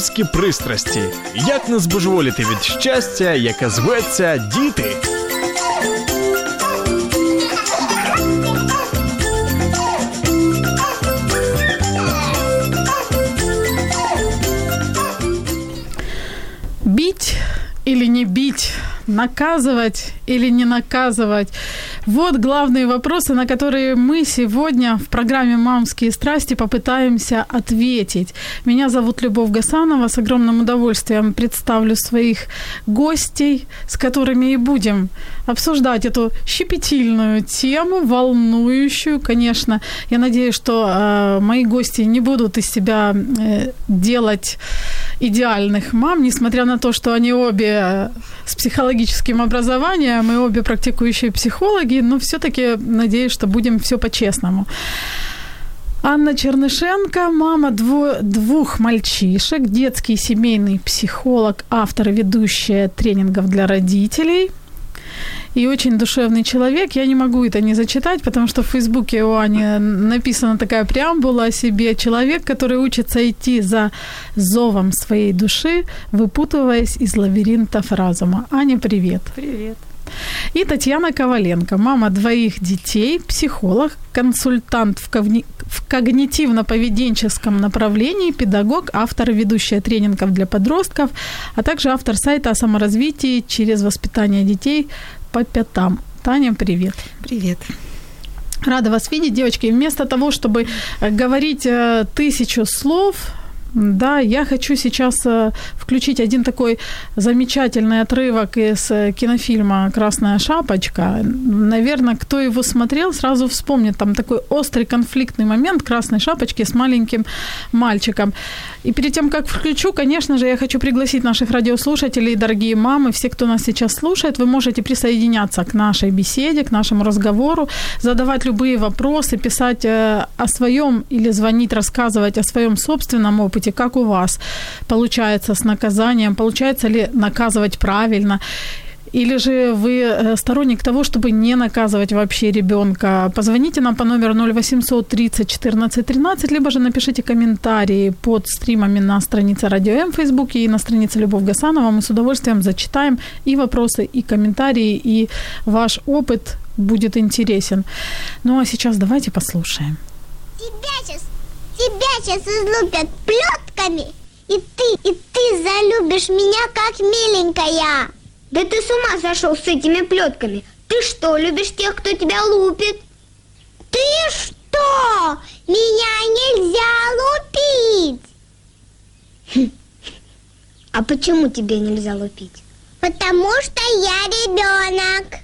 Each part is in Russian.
Мамські пристрасті. Як не збожеволіти від щастя, яке зветься діти. Бить или не бить, наказывать или не наказывать. Вот главные вопросы, на которые мы сегодня в программе «Мамские страсти» попытаемся ответить. Меня зовут Любовь Гасанова. С огромным удовольствием представлю своих гостей, с которыми и будем обсуждать эту щепетильную тему, волнующую, конечно. Я надеюсь, что э, мои гости не будут из себя э, делать идеальных мам, несмотря на то, что они обе э, с психологическим образованием и обе практикующие психологи, но все-таки надеюсь, что будем все по-честному. Анна Чернышенко, мама дво- двух мальчишек, детский семейный психолог, автор и ведущая тренингов для родителей – и очень душевный человек. Я не могу это не зачитать, потому что в Фейсбуке у Ани написана такая преамбула о себе. Человек, который учится идти за зовом своей души, выпутываясь из лабиринтов разума. Аня, привет. Привет. И Татьяна Коваленко, мама двоих детей, психолог, консультант в, когни... в когнитивно-поведенческом направлении, педагог, автор и ведущая тренингов для подростков, а также автор сайта о саморазвитии через воспитание детей по пятам. Таня, привет. Привет. Рада вас видеть, девочки. Вместо того, чтобы э, говорить э, тысячу слов, да, я хочу сейчас э, включить один такой замечательный отрывок из э, кинофильма «Красная шапочка». Наверное, кто его смотрел, сразу вспомнит. Там такой острый конфликтный момент «Красной шапочки» с маленьким мальчиком. И перед тем, как включу, конечно же, я хочу пригласить наших радиослушателей, дорогие мамы, все, кто нас сейчас слушает, вы можете присоединяться к нашей беседе, к нашему разговору, задавать любые вопросы, писать э, о своем или звонить, рассказывать о своем собственном опыте, как у вас получается с наказанием, получается ли наказывать правильно, или же вы э, сторонник того, чтобы не наказывать вообще ребенка? Позвоните нам по номеру 0800 30 14 13, либо же напишите комментарии под стримами на странице Радио М в Фейсбуке и на странице Любовь Гасанова. Мы с удовольствием зачитаем и вопросы, и комментарии, и ваш опыт будет интересен. Ну а сейчас давайте послушаем. Тебя сейчас, тебя сейчас излупят плетками, и ты, и ты залюбишь меня как миленькая. Да ты с ума сошел с этими плетками. Ты что, любишь тех, кто тебя лупит? Ты что? Меня нельзя лупить. А почему тебе нельзя лупить? Потому что я ребенок.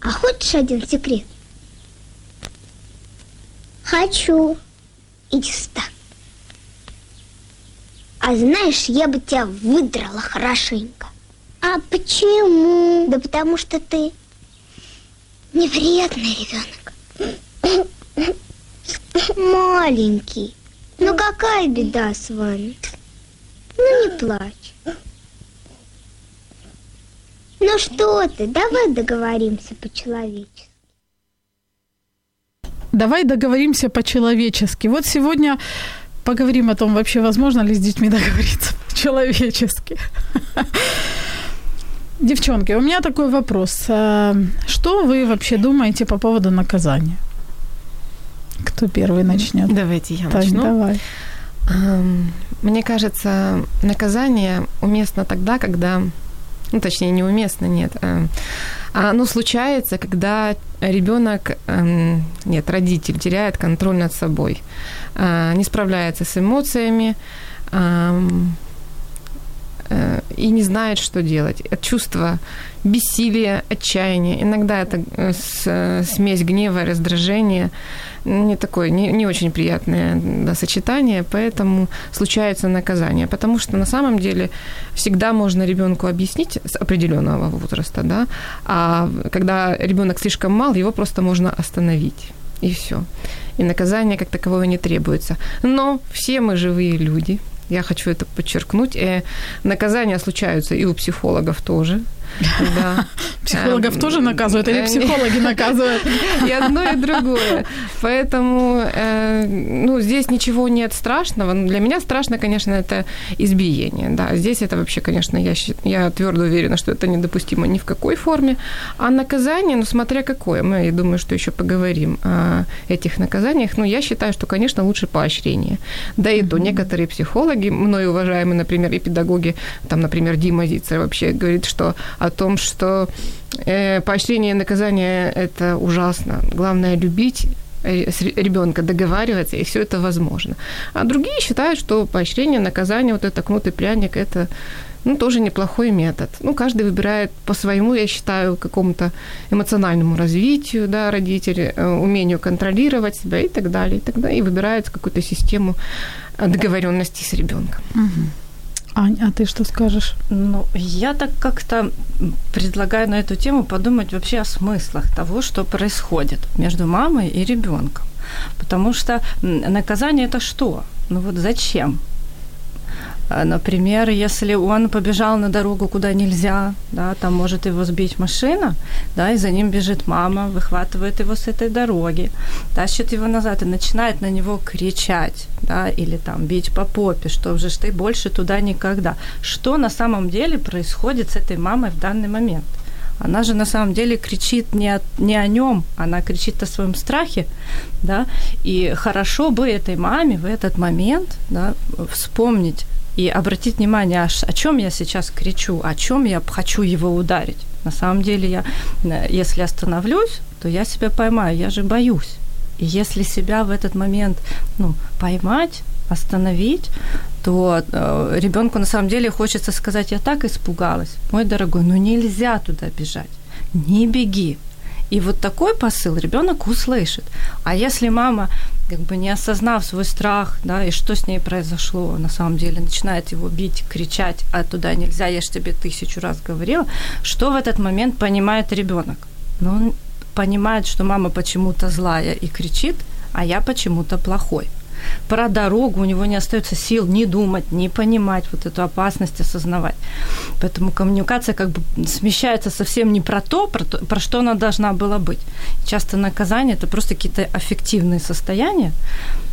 А хочешь один секрет? Хочу. Иди сюда. А знаешь, я бы тебя выдрала хорошенько. А почему? Да потому что ты не вредный ребенок. Маленький. Ну какая беда с вами? Ну не плачь. Ну что ты, давай договоримся по-человечески. Давай договоримся по-человечески. Вот сегодня поговорим о том, вообще возможно ли с детьми договориться по-человечески. Девчонки, у меня такой вопрос. А, Что вы вообще думаете по поводу наказания? Кто первый начнет? Давайте я Тань, начну. давай. Эм, Мне кажется, наказание уместно тогда, когда, ну, точнее, неуместно, нет. а Оно случается, когда ребенок, эм, нет, родитель теряет контроль над собой, э, не справляется с эмоциями, и не знает, что делать. Чувство бессилия, отчаяния. Иногда это э, э, смесь гнева, раздражения. Не такое, не, не очень приятное да, сочетание, поэтому случается наказание. Потому что на самом деле всегда можно ребенку объяснить с определенного возраста, да, а когда ребенок слишком мал, его просто можно остановить. И все. И наказание как такового не требуется. Но все мы живые люди. Я хочу это подчеркнуть. И наказания случаются и у психологов тоже. Да. Психологов эм, тоже наказывают, или психологи наказывают? И одно, и другое. Поэтому, э, ну, здесь ничего нет страшного. Для меня страшно, конечно, это избиение. Да, здесь это вообще, конечно, я, я твердо уверена, что это недопустимо ни в какой форме. А наказание, ну, смотря какое, мы, я думаю, что еще поговорим о этих наказаниях. Но я считаю, что, конечно, лучше поощрение. Да и то некоторые психологи, мною уважаемые, например, и педагоги, там, например, Дима Зицер вообще говорит, что о том, что э, поощрение и наказание – это ужасно. Главное – любить э, ребенка, договариваться, и все это возможно. А другие считают, что поощрение, наказание, вот это кнут и пряник – это ну, тоже неплохой метод. Ну, каждый выбирает по своему, я считаю, какому-то эмоциональному развитию, да, родители, э, умению контролировать себя и так далее, и так далее, и выбирает какую-то систему договоренности с ребенком. Угу. Ань, а ты что скажешь? Ну, я так как-то предлагаю на эту тему подумать вообще о смыслах того, что происходит между мамой и ребенком. Потому что наказание это что? Ну вот зачем? А, например, если он побежал на дорогу, куда нельзя, да, там может его сбить машина, да, и за ним бежит мама, выхватывает его с этой дороги, тащит его назад и начинает на него кричать, да, или там бить по попе, что же ты больше туда никогда. Что на самом деле происходит с этой мамой в данный момент? Она же на самом деле кричит не о, не о нем, она кричит о своем страхе, да, и хорошо бы этой маме в этот момент, да, вспомнить, и обратить внимание, о чем я сейчас кричу, о чем я хочу его ударить. На самом деле я, э, если остановлюсь, то я себя поймаю, я же боюсь. И если себя в этот момент ну, поймать, остановить, то э, ребенку на самом деле хочется сказать, я так испугалась, мой дорогой, ну нельзя туда бежать, не беги. И вот такой посыл ребенок услышит. А если мама как бы не осознав свой страх, да, и что с ней произошло, на самом деле, начинает его бить, кричать, а туда нельзя, я же тебе тысячу раз говорила, что в этот момент понимает ребенок? Ну, он понимает, что мама почему-то злая и кричит, а я почему-то плохой про дорогу, у него не остается сил ни думать, ни понимать вот эту опасность, осознавать. Поэтому коммуникация как бы смещается совсем не про то, про, то, про что она должна была быть. Часто наказание – это просто какие-то аффективные состояния.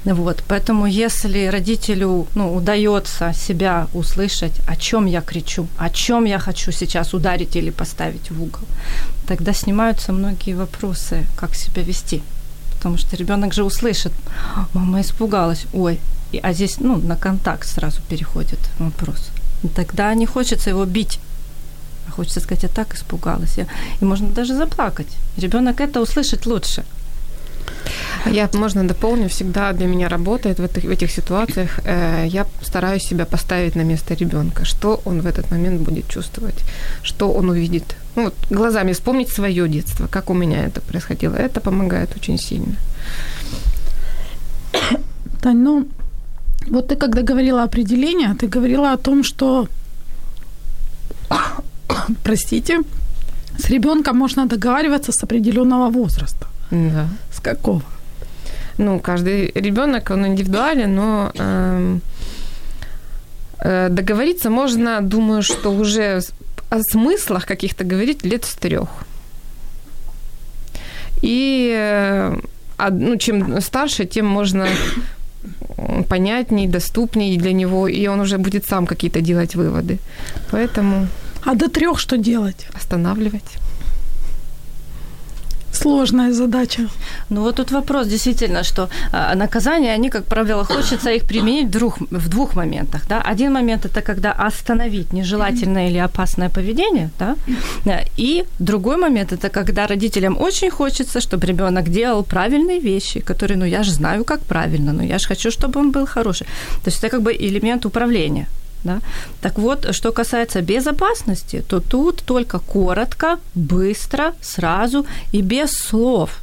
Вот. Поэтому если родителю ну, удается себя услышать, о чем я кричу, о чем я хочу сейчас ударить или поставить в угол, тогда снимаются многие вопросы, как себя вести потому что ребенок же услышит, мама испугалась, ой, а здесь, ну, на контакт сразу переходит вопрос. И тогда не хочется его бить, а хочется сказать, я так испугалась. Я... И можно даже заплакать. Ребенок это услышит лучше. Я, можно дополню, всегда для меня работает в этих, в этих ситуациях. Э, я стараюсь себя поставить на место ребенка. Что он в этот момент будет чувствовать? Что он увидит? Ну, вот, глазами вспомнить свое детство, как у меня это происходило. Это помогает очень сильно. Тань, ну, вот ты когда говорила определение, ты говорила о том, что, простите, с ребенком можно договариваться с определенного возраста. Да. С какого? Ну, каждый ребенок, он индивидуален, но э, э, договориться можно, думаю, что уже о смыслах каких-то говорить лет с трех. И э, ну, чем старше, тем можно понятней, доступней для него, и он уже будет сам какие-то делать выводы. Поэтому... А до трех что делать? Останавливать сложная задача. Ну вот тут вопрос действительно, что а, наказания, они, как правило, хочется их применить в двух, в двух моментах. Да? Один момент – это когда остановить нежелательное или опасное поведение, да? и другой момент – это когда родителям очень хочется, чтобы ребенок делал правильные вещи, которые, ну я же знаю, как правильно, но я же хочу, чтобы он был хороший. То есть это как бы элемент управления Да? Так вот, что касается безопасности, то тут только коротко, быстро, сразу и без слов.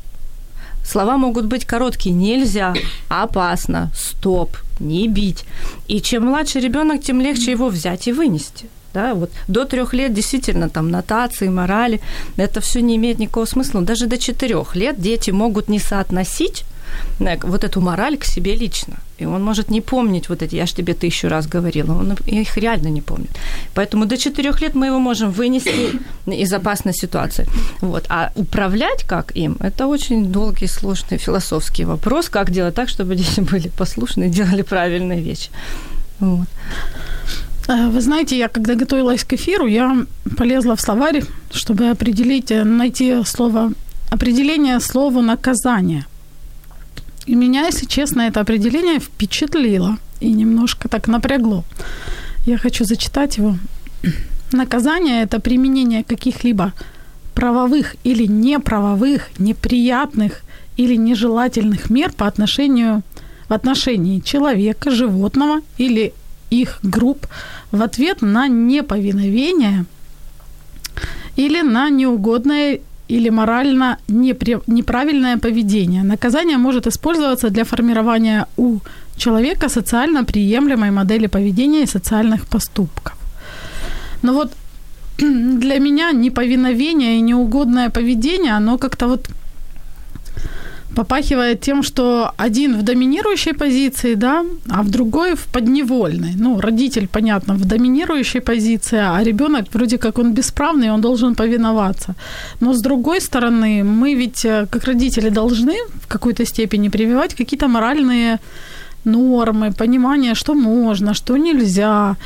Слова могут быть короткие «нельзя», «опасно», «стоп», «не бить». И чем младше ребенок, тем легче его взять и вынести. Да, вот до трех лет действительно там нотации, морали, это все не имеет никакого смысла. Даже до четырех лет дети могут не соотносить вот эту мораль к себе лично. И он может не помнить вот эти, я ж тебе тысячу раз говорила, он их реально не помнит. Поэтому до четырех лет мы его можем вынести из опасной ситуации. Вот. А управлять как им, это очень долгий, сложный философский вопрос, как делать так, чтобы дети были послушны и делали правильные вещи. Вот. Э, вы знаете, я когда готовилась к эфиру, я полезла в словарь, чтобы определить, э, найти слово, определение слова «наказание». И меня, если честно, это определение впечатлило и немножко так напрягло. Я хочу зачитать его. Наказание – это применение каких-либо правовых или неправовых, неприятных или нежелательных мер по отношению в отношении человека, животного или их групп в ответ на неповиновение или на неугодное или морально неправильное поведение. Наказание может использоваться для формирования у человека социально приемлемой модели поведения и социальных поступков. Но вот для меня неповиновение и неугодное поведение, оно как-то вот попахивает тем, что один в доминирующей позиции, да, а в другой в подневольной. Ну, родитель, понятно, в доминирующей позиции, а ребенок вроде как он бесправный, он должен повиноваться. Но с другой стороны, мы ведь э, как родители должны в какой-то степени прививать какие-то моральные нормы, понимание, что можно, что нельзя.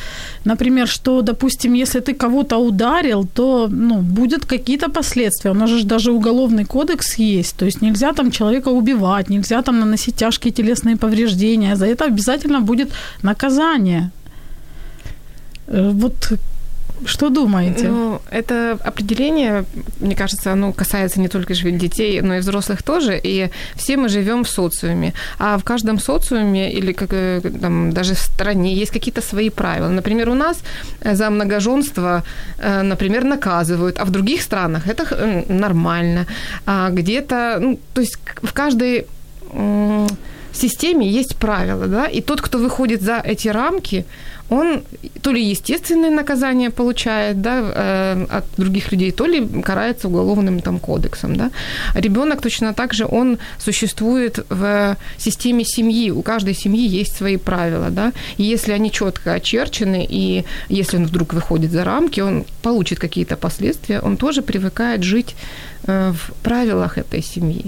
Например, что, допустим, если ты кого-то ударил, то ну, будет какие-то последствия. У нас же даже уголовный кодекс есть. То есть нельзя там человека убивать, нельзя там наносить тяжкие телесные повреждения. За это обязательно будет наказание. Э, вот что думаете? Ну, это определение, мне кажется, оно касается не только детей, но и взрослых тоже. И все мы живем в социуме. А в каждом социуме или как, э, там, даже в стране есть какие-то свои правила. Например, у нас э, за многоженство, э, например, наказывают, а в других странах это нормально. А где-то, ну, то есть в каждой системе есть правила, да, и тот, кто выходит за эти рамки, он то ли естественное наказание получает да, э, от других людей, то ли карается уголовным там, кодексом. Да. Ребенок точно так же, он существует в системе семьи. У каждой семьи есть свои правила. Да. И если они четко очерчены, и если он вдруг выходит за рамки, он получит какие-то последствия, он тоже привыкает жить в правилах этой семьи.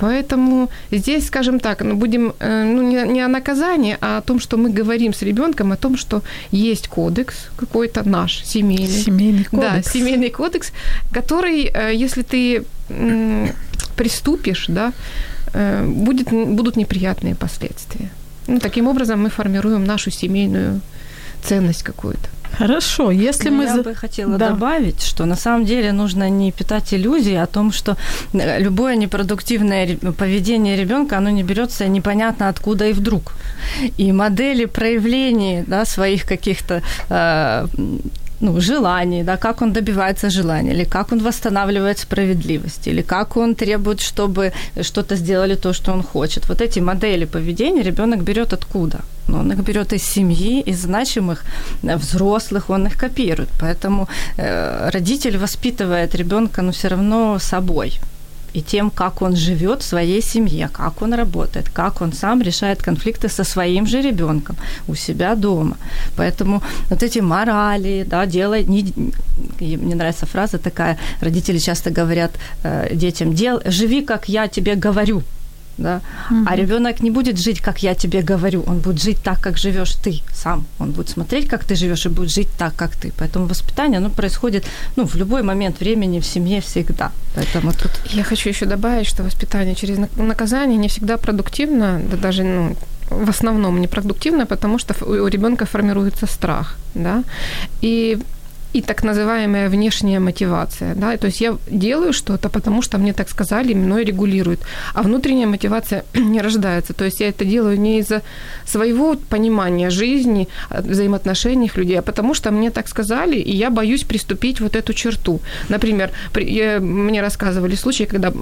Поэтому здесь, скажем так, ну, будем э, ну, не, не о наказании, а о том, что мы говорим с ребенком о том, что есть кодекс какой-то наш семейный. Семейный кодекс. Да, семейный кодекс, который, э, если ты приступишь, да, будет, будут неприятные последствия. Ну, таким образом мы формируем нашу семейную ценность какую-то. Хорошо, если Но мы... Я бы хотела да. добавить, что на самом деле нужно не питать иллюзии о том, что э, любое непродуктивное поведение ребенка, оно не берется непонятно откуда и вдруг. И модели проявления да, своих каких-то э, ну, желаний, да, как он добивается желания, или как он восстанавливает справедливость, или как он требует, чтобы что-то сделали то, что он хочет. Вот эти модели поведения ребенок берет откуда? Ну, он их берет из семьи, из значимых э, взрослых, он их копирует. Поэтому э, родитель воспитывает ребенка, но все равно собой и тем, как он живет в своей семье, как он работает, как он сам решает конфликты со своим же ребенком у себя дома. Поэтому вот эти морали, да, делай, не, мне нравится фраза такая, родители часто говорят э, детям, дел, живи, как я тебе говорю, да? Угу. А ребенок не будет жить, как я тебе говорю, он будет жить так, как живешь ты сам. Он будет смотреть, как ты живешь, и будет жить так, как ты. Поэтому воспитание, оно происходит ну, в любой момент времени в семье всегда. Поэтому тут... Я хочу еще добавить, что воспитание через наказание не всегда продуктивно, да даже ну, в основном непродуктивно, потому что у ребенка формируется страх. Да? И и так называемая внешняя мотивация. Да? То есть я делаю что-то, потому что мне так сказали, мной регулируют. А внутренняя мотивация не рождается. То есть я это делаю не из-за своего понимания жизни, взаимоотношений людей, а потому что мне так сказали, и я боюсь приступить вот эту черту. Например, я, мне рассказывали случаи, когда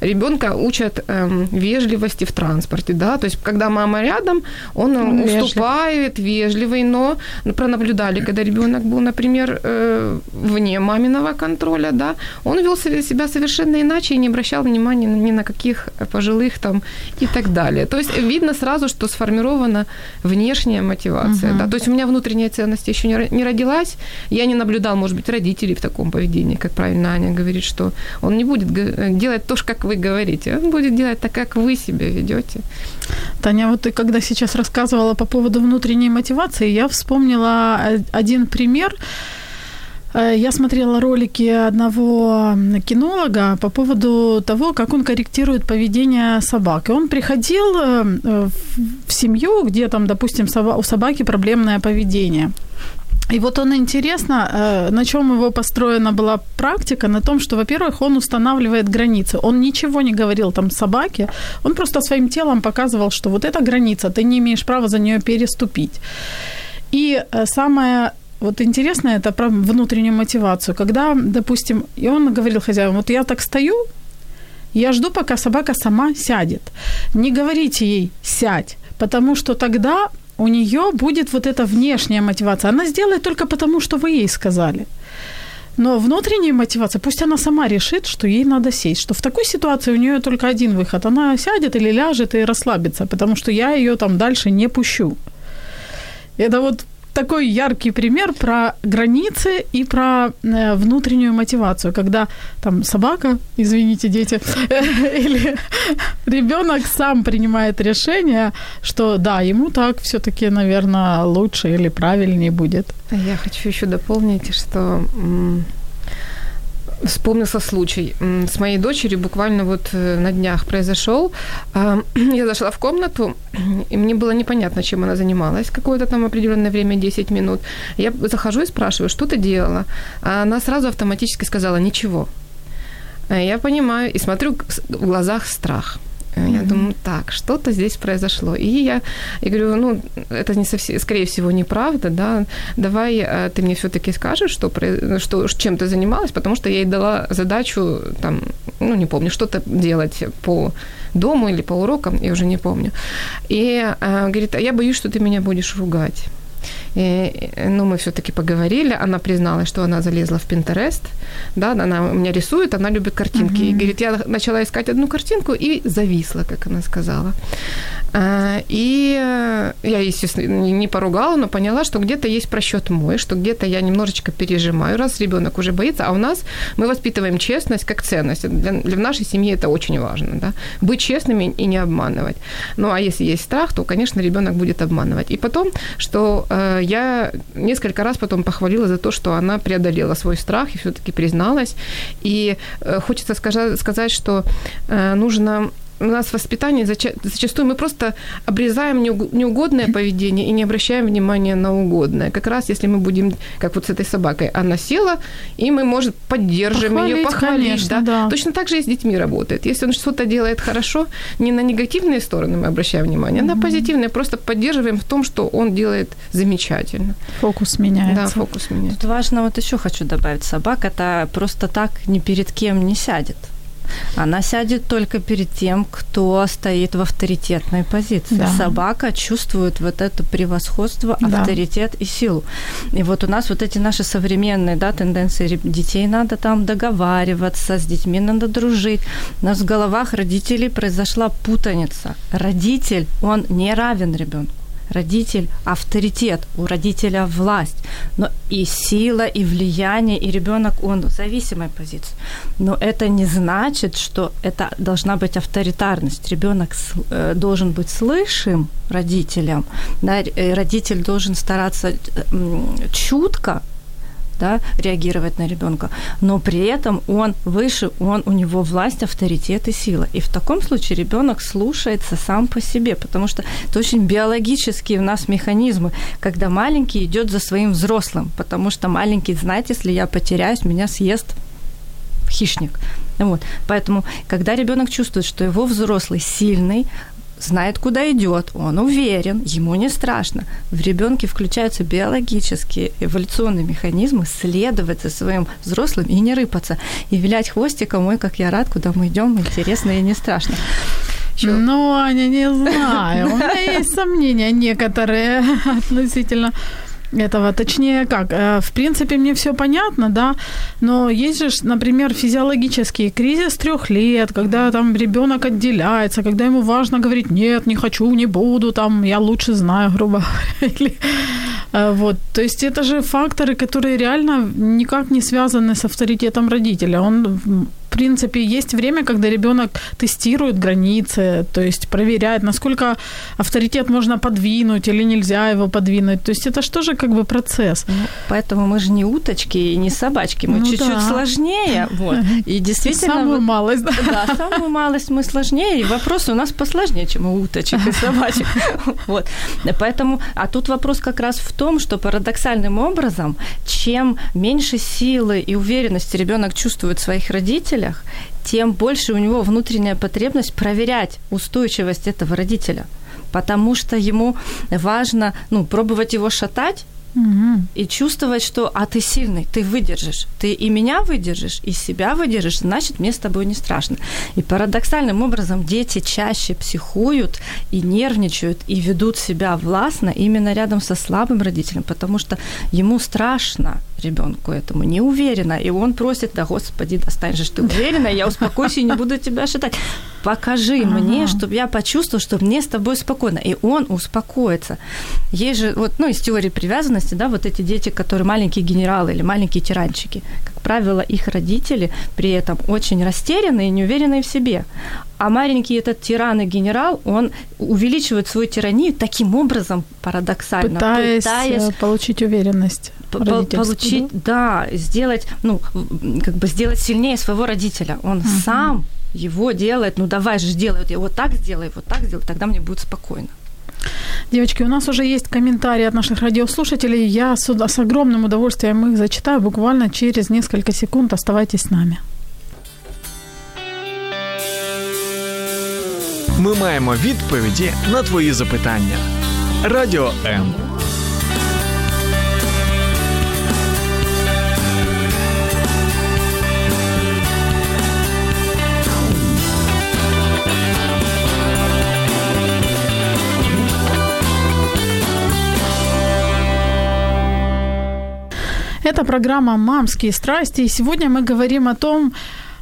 ребенка учат эм, вежливости в транспорте. Да? То есть когда мама рядом, он, он уступает, вежливый, но пронаблюдали, когда ребенок был, например, Э, вне маминого контроля, да, он вел себя совершенно иначе и не обращал внимания ни на каких пожилых там и так далее. То есть видно сразу, что сформирована внешняя мотивация. Uh-huh. Да? То есть у меня внутренняя ценность еще не, не родилась, я не наблюдал, может быть, родителей в таком поведении, как правильно Аня говорит, что он не будет делать то, как вы говорите, он будет делать так, как вы себя ведете. Таня, вот ты когда сейчас рассказывала по поводу внутренней мотивации, я вспомнила один пример, Э, я смотрела ролики одного кинолога по поводу того, как он корректирует поведение собак. И он приходил э, в семью, где там, допустим, у собаки проблемное поведение. И вот он интересно, э, на чем его построена была практика, на том, что, во-первых, он устанавливает границы. Он ничего не говорил там собаке, он просто своим телом показывал, что вот эта граница, ты не имеешь права за нее переступить. И самое вот интересно это про внутреннюю мотивацию. Когда, допустим, и он говорил хозяину, вот я так стою, я жду, пока собака сама сядет. Не говорите ей «сядь», потому что тогда у нее будет вот эта внешняя мотивация. Она сделает только потому, что вы ей сказали. Но внутренняя мотивация, пусть она сама решит, что ей надо сесть, что в такой ситуации у нее только один выход. Она сядет или ляжет и расслабится, потому что я ее там дальше не пущу. Это вот такой яркий пример про границы и про э, внутреннюю мотивацию, когда там собака, извините, дети, или ребенок сам принимает решение, что да, ему так все-таки, наверное, лучше или правильнее будет. Я хочу еще дополнить, что вспомнился случай с моей дочерью, буквально вот э, на днях произошел. Я зашла в комнату, и мне было непонятно, чем она занималась какое-то там определенное время, 10 минут. Я захожу и спрашиваю, что ты делала? А она сразу автоматически сказала, ничего. Э, я понимаю и смотрю в глазах страх. Я думаю, так, что-то здесь произошло. И я, я говорю, ну, это не совсем, скорее всего, неправда, да, давай э, ты мне все-таки скажешь, что, что, чем ты занималась, потому что я ей дала задачу, там, ну, не помню, что-то делать по дому или по урокам, я уже не помню. И э, говорит, а я боюсь, что ты меня будешь ругать. И, ну, мы все-таки поговорили, она призналась, что она залезла в Pinterest, да, она у меня рисует, она любит картинки. Uh-huh. И говорит, я начала искать одну картинку и зависла, как она сказала. А, и я, естественно, не поругала, но поняла, что где-то есть просчет мой, что где-то я немножечко пережимаю, раз ребенок уже боится, а у нас мы воспитываем честность как ценность. Для, для нашей семьи это очень важно, да, быть честными и не обманывать. Ну, а если есть страх, то, конечно, ребенок будет обманывать. И потом, что э, я несколько раз потом похвалила за то, что она преодолела свой страх и все-таки призналась. И э, хочется сказать, что э, нужно у нас в воспитании зачастую мы просто обрезаем неугодное поведение и не обращаем внимания на угодное. Как раз если мы будем, как вот с этой собакой, она села, и мы, может, поддержим ее, похвалить. Конечно, да? Да. Точно так же и с детьми работает. Если он что-то делает хорошо, не на негативные стороны мы обращаем внимание, mm-hmm. а на позитивные, просто поддерживаем в том, что он делает замечательно. Фокус меняется. Да, фокус меняется. Тут важно, вот еще хочу добавить, собака это просто так ни перед кем не сядет. Она сядет только перед тем, кто стоит в авторитетной позиции. Да. Собака чувствует вот это превосходство, авторитет да. и силу. И вот у нас вот эти наши современные да, тенденции, детей надо там договариваться, с детьми надо дружить. У нас в головах родителей произошла путаница. Родитель, он не равен ребенку родитель авторитет, у родителя власть, но и сила, и влияние, и ребенок он в зависимой позиции. Но это не значит, что это должна быть авторитарность. Ребенок э, должен быть слышим родителям, да, родитель должен стараться чутко да, реагировать на ребенка, но при этом он выше, он, у него власть, авторитет и сила. И в таком случае ребенок слушается сам по себе, потому что это очень биологические у нас механизмы, когда маленький идет за своим взрослым, потому что маленький знает, если я потеряюсь, меня съест хищник. Вот. Поэтому, когда ребенок чувствует, что его взрослый сильный, знает, куда идет, он уверен, ему не страшно. В ребенке включаются биологические, эволюционные механизмы следовать за своим взрослым и не рыпаться, и вилять хвостиком, ой, как я рад, куда мы идем, интересно и не страшно. Ну, Аня, не знаю. У меня есть сомнения некоторые относительно этого. Точнее, как, э, в принципе, мне все понятно, да, но есть же, например, физиологический кризис трех лет, когда там ребенок отделяется, когда ему важно говорить, нет, не хочу, не буду, там, я лучше знаю, грубо говоря. Э, вот. То есть это же факторы, которые реально никак не связаны с авторитетом родителя. Он принципе, есть время, когда ребенок тестирует границы, то есть проверяет, насколько авторитет можно подвинуть или нельзя его подвинуть. То есть это же как бы процесс. Ну, поэтому мы же не уточки и не собачки, мы ну, чуть-чуть да. сложнее. Вот. И действительно... Самую малость, да. Да, самую малость мы сложнее, и вопросы у нас посложнее, чем у уточек и собачек. Вот. Поэтому, а тут вопрос как раз в том, что парадоксальным образом, чем меньше силы и уверенности ребенок чувствует в своих родителях, родителях, тем больше у него внутренняя потребность проверять устойчивость этого родителя. Потому что ему важно ну, пробовать его шатать, угу. и чувствовать, что а ты сильный, ты выдержишь, ты и меня выдержишь, и себя выдержишь, значит, мне с тобой не страшно. И парадоксальным образом дети чаще психуют и нервничают, и ведут себя властно именно рядом со слабым родителем, потому что ему страшно ребенку этому, не уверенно, и он просит, да, господи, достань же, ты уверена, я успокоюсь и не буду тебя шатать. Покажи ага. мне, чтобы я почувствовал, что мне с тобой спокойно, и он успокоится. Есть же, вот, ну, из теории привязанности, да, вот эти дети, которые маленькие генералы или маленькие тиранчики, правило, их родители при этом очень растерянные и неуверенные в себе. А маленький этот тиран и генерал, он увеличивает свою тиранию таким образом парадоксально. Пытаясь, пытаясь э, получить уверенность получить, да? да, сделать, ну, как бы сделать сильнее своего родителя. Он угу. сам его делает, ну давай же сделай, вот так сделай, вот так сделай, тогда мне будет спокойно. Девочки, у нас уже есть комментарии от наших радиослушателей. Я с, с огромным удовольствием их зачитаю буквально через несколько секунд. Оставайтесь с нами. Ми маємо відповіді на твої запитання. Радіо М. Это программа «Мамские страсти», и сегодня мы говорим о том,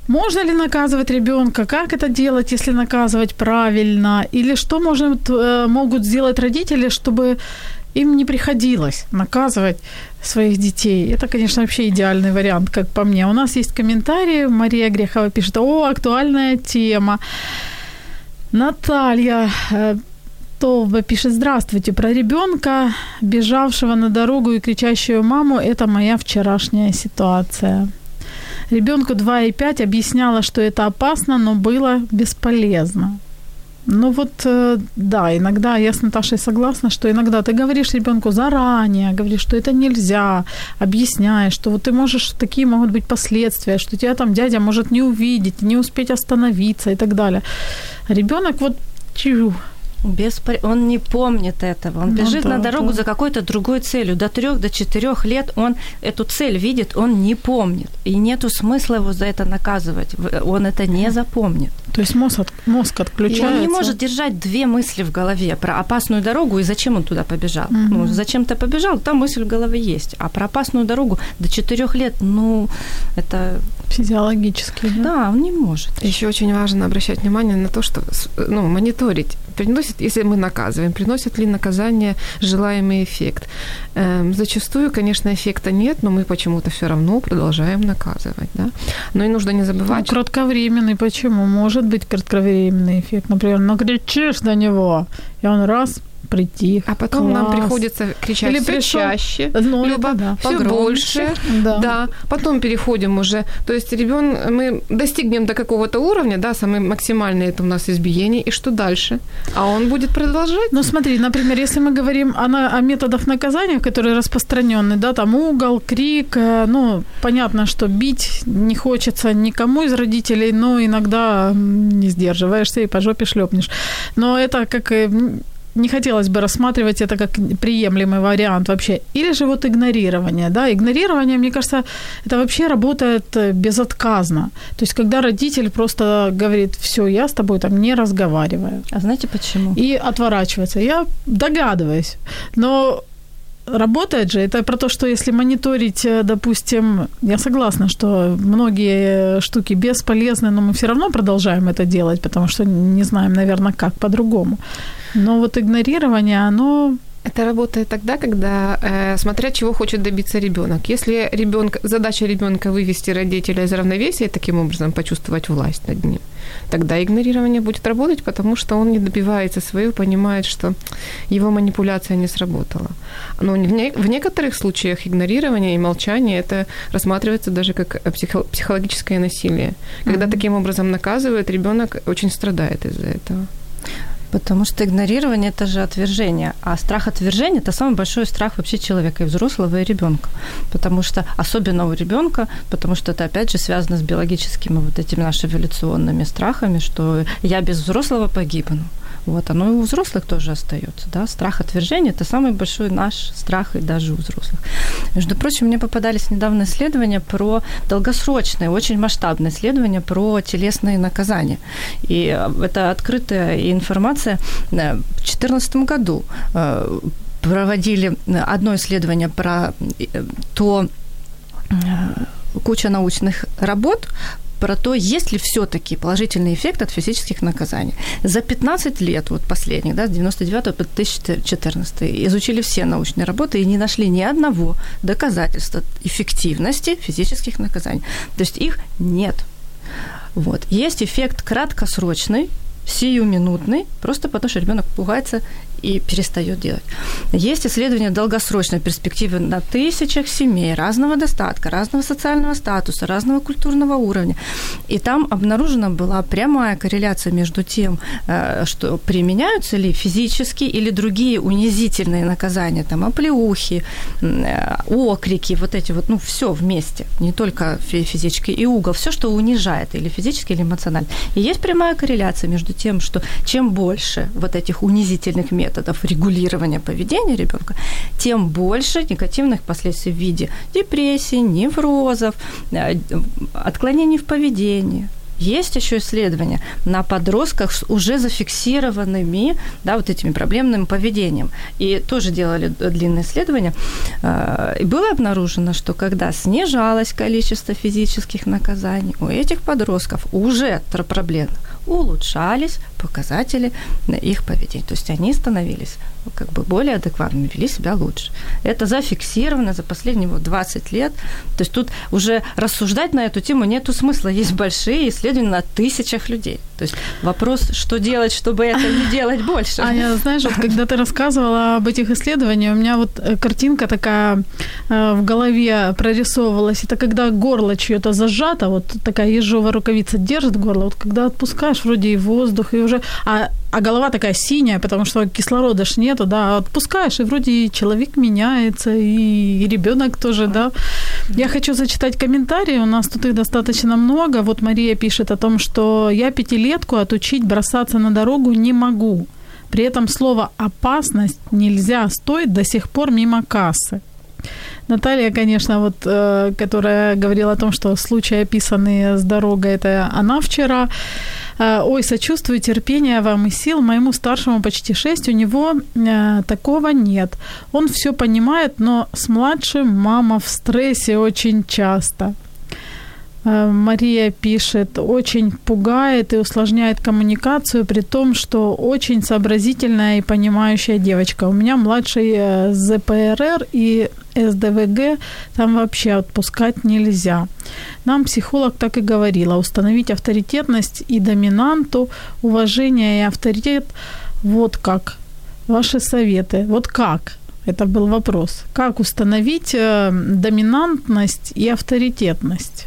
можно ли наказывать ребенка, как это делать, если наказывать правильно, или что может, э, могут сделать родители, чтобы им не приходилось наказывать своих детей. Это, конечно, вообще идеальный вариант, как по мне. У нас есть комментарии. Мария Грехова пишет, о, актуальная тема. Наталья Толба пишет, здравствуйте, про ребенка, бежавшего на дорогу и кричащую маму, это моя вчерашняя ситуация. Ребенку 2,5 объясняла, что это опасно, но было бесполезно. Ну вот, э, да, иногда я с Наташей согласна, что иногда ты говоришь ребенку заранее, говоришь, что это нельзя, объясняешь, что вот ты можешь, такие могут быть последствия, что тебя там дядя может не увидеть, не успеть остановиться и так далее. Ребенок вот чу, Беспор... Он не помнит этого. Он ну, бежит да, на дорогу да. за какой-то другой целью. До трех, до четырех лет он эту цель видит, он не помнит. И нету смысла его за это наказывать. Он это не запомнит. То есть мозг, от... мозг отключается. И он не может держать две мысли в голове про опасную дорогу и зачем он туда побежал. Угу. Ну, зачем ты побежал, там мысль в голове есть. А про опасную дорогу до четырех лет, ну, это... Физиологически, да? Да, он не может. Еще очень важно обращать внимание на то, что, ну, мониторить приносит, если мы наказываем, приносит ли наказание желаемый эффект. Эм, зачастую, конечно, эффекта нет, но мы почему-то все равно продолжаем наказывать. Да? Но и нужно не забывать... Ну, кратковременный, почему? Может быть кратковременный эффект. Например, накричишь на него, и он раз прийти. А потом нам Класс. приходится кричать Или все пришел- чаще, Ну, Люба, это да. все Погромче. больше. Да. Да. Потом переходим уже. То есть ребен... мы достигнем до какого-то уровня, да, самый максимальный это у нас избиение, и что дальше? А он будет продолжать? Ну смотри, например, если мы говорим о, на- о методах наказания, которые распространены, да, там угол, крик, э, ну, понятно, что бить не хочется никому из родителей, но иногда не сдерживаешься и по жопе шлепнешь. Но это как э, не хотелось бы рассматривать это как приемлемый вариант вообще. Или же вот игнорирование, да, игнорирование, мне кажется, это вообще работает э, безотказно. То есть, когда родитель просто говорит, все, я с тобой там не разговариваю А знаете почему? и отворачивается. Я догадываюсь. Но работает же. Это про то, что если мониторить, э, допустим, я согласна, что многие штуки бесполезны, но мы все равно продолжаем это делать, потому что не знаем, наверное, как по-другому. Но вот игнорирование, оно Это работает тогда, когда, э, смотря чего хочет добиться ребенок. Если ребенка, задача ребенка вывести родителя из равновесия и таким образом почувствовать власть над ним, тогда игнорирование будет работать, потому что он не добивается своего, понимает, что его манипуляция не сработала. Но в, не- в некоторых случаях игнорирование и молчание это рассматривается даже как психо- психологическое насилие. Когда таким образом наказывают, ребенок очень страдает из-за этого. Потому что игнорирование – это же отвержение. А страх отвержения – это самый большой страх вообще человека, и взрослого, и ребенка. Потому что, особенно у ребенка, потому что это, опять же, связано с биологическими вот этими нашими эволюционными страхами, что я без взрослого погибну. Вот, оно и у взрослых тоже остается. Да? Страх отвержения – это самый большой наш страх и даже у взрослых. Между прочим, мне попадались недавно исследования про долгосрочные, очень масштабные исследования про телесные наказания. И э, это открытая информация. Э, В 2014 году э, проводили одно исследование про то, куча научных работ про то, есть ли все-таки положительный эффект от физических наказаний. За 15 лет, вот последних, да, с 99 по 2014, изучили все научные работы и не нашли ни одного доказательства эффективности физических наказаний. То есть их нет. Вот. Есть эффект краткосрочный, сиюминутный, просто потому что ребенок пугается и перестает делать. Есть исследования долгосрочной перспективы на тысячах семей разного достатка, разного социального статуса, разного культурного уровня. И там обнаружена была прямая корреляция между тем, э, что применяются ли физические или другие унизительные наказания, там оплеухи, э, окрики, вот эти вот, ну, все вместе, не только фи- физический и угол, все, что унижает или физически, или эмоционально. И есть прямая корреляция между тем, что чем больше вот этих унизительных методов регулирования поведения ребенка, тем больше негативных последствий в виде депрессии, неврозов, э, отклонений в поведении. Есть еще исследования на подростках с уже зафиксированными, да, вот этими проблемным поведением. И тоже делали длинные исследования. Э, И было обнаружено, что когда снижалось количество физических наказаний, у этих подростков уже проблем улучшались показатели их поведения. То есть они становились ну, как бы более адекватными, вели себя лучше. Это зафиксировано за последние вот 20 лет. То есть тут уже рассуждать на эту тему нету смысла. Есть большие исследования на тысячах людей. То есть вопрос, что делать, чтобы это не делать больше. Аня, знаешь, вот когда ты рассказывала об этих исследованиях, у меня вот э, картинка такая э, в голове прорисовывалась. Это когда горло чье-то зажато, вот такая ежовая рукавица держит горло, вот когда отпускаешь, вроде и воздух, и уже... А, а голова такая синяя, потому что кислорода ж нету, да, а отпускаешь, и вроде и человек меняется, и, и ребенок тоже, да. Я хочу зачитать комментарии, у нас тут их достаточно много. Вот Мария пишет о том, что я пятилетку отучить бросаться на дорогу не могу. При этом слово «опасность» нельзя стоит до сих пор мимо кассы. Наталья, конечно, вот, э, которая говорила о том, что случаи, описанные с дорогой, это она вчера. Э, Ой, сочувствую, терпения вам и сил. Моему старшему почти шесть, у него э, такого нет. Он все понимает, но с младшим мама в стрессе очень часто. Э, Мария пишет, очень пугает и усложняет коммуникацию, при том, что очень сообразительная и понимающая девочка. У меня младший э, ЗПРР и СДВГ, там вообще отпускать нельзя. Нам психолог так и говорила, установить авторитетность и доминанту, уважение и авторитет, вот как ваши советы. Вот как? Это был вопрос. Как установить э, доминантность и авторитетность?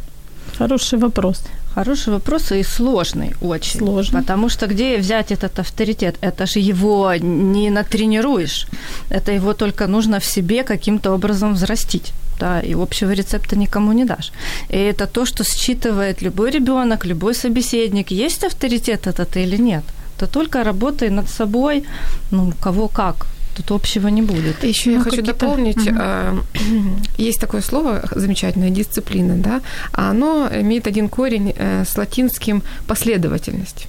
Хороший вопрос. Хороший вопрос и сложный очень. Сложный. Потому что где взять этот авторитет? Это же его не натренируешь. Это его только нужно в себе каким-то образом взрастить. Да, и общего рецепта никому не дашь. И это то, что считывает любой ребенок, любой собеседник. Есть авторитет этот или нет? То только работай над собой, ну, кого как тут общего не будет. Еще Ну, я хочу дополнить, а, есть такое слово замечательное, дисциплина, да, а оно имеет один корень э, с латинским последовательность.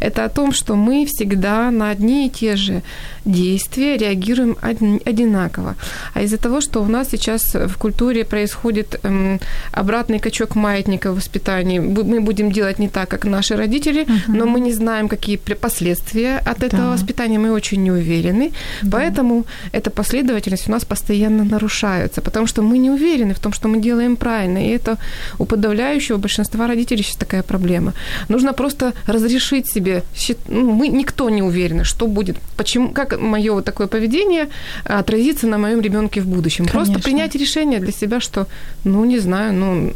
Это о том, что мы всегда на одни и те же действия реагируем один- одинаково. А из-за того, что у нас сейчас в культуре происходит эм, обратный качок маятника в воспитании, мы будем делать не так, как наши родители, но мы не знаем, какие последствия от этого Да. воспитания, мы очень не уверены. Поэтому эта последовательность у нас постоянно нарушается, потому что мы не уверены в том, что мы делаем правильно. И это у подавляющего большинства родителей сейчас такая проблема. Нужно просто разрешить себе, ну, мы никто не уверен, что будет, почему, как мое вот такое поведение а, отразится на моем ребенке в будущем. Просто Конечно. принять решение для себя, что, ну, не знаю, ну,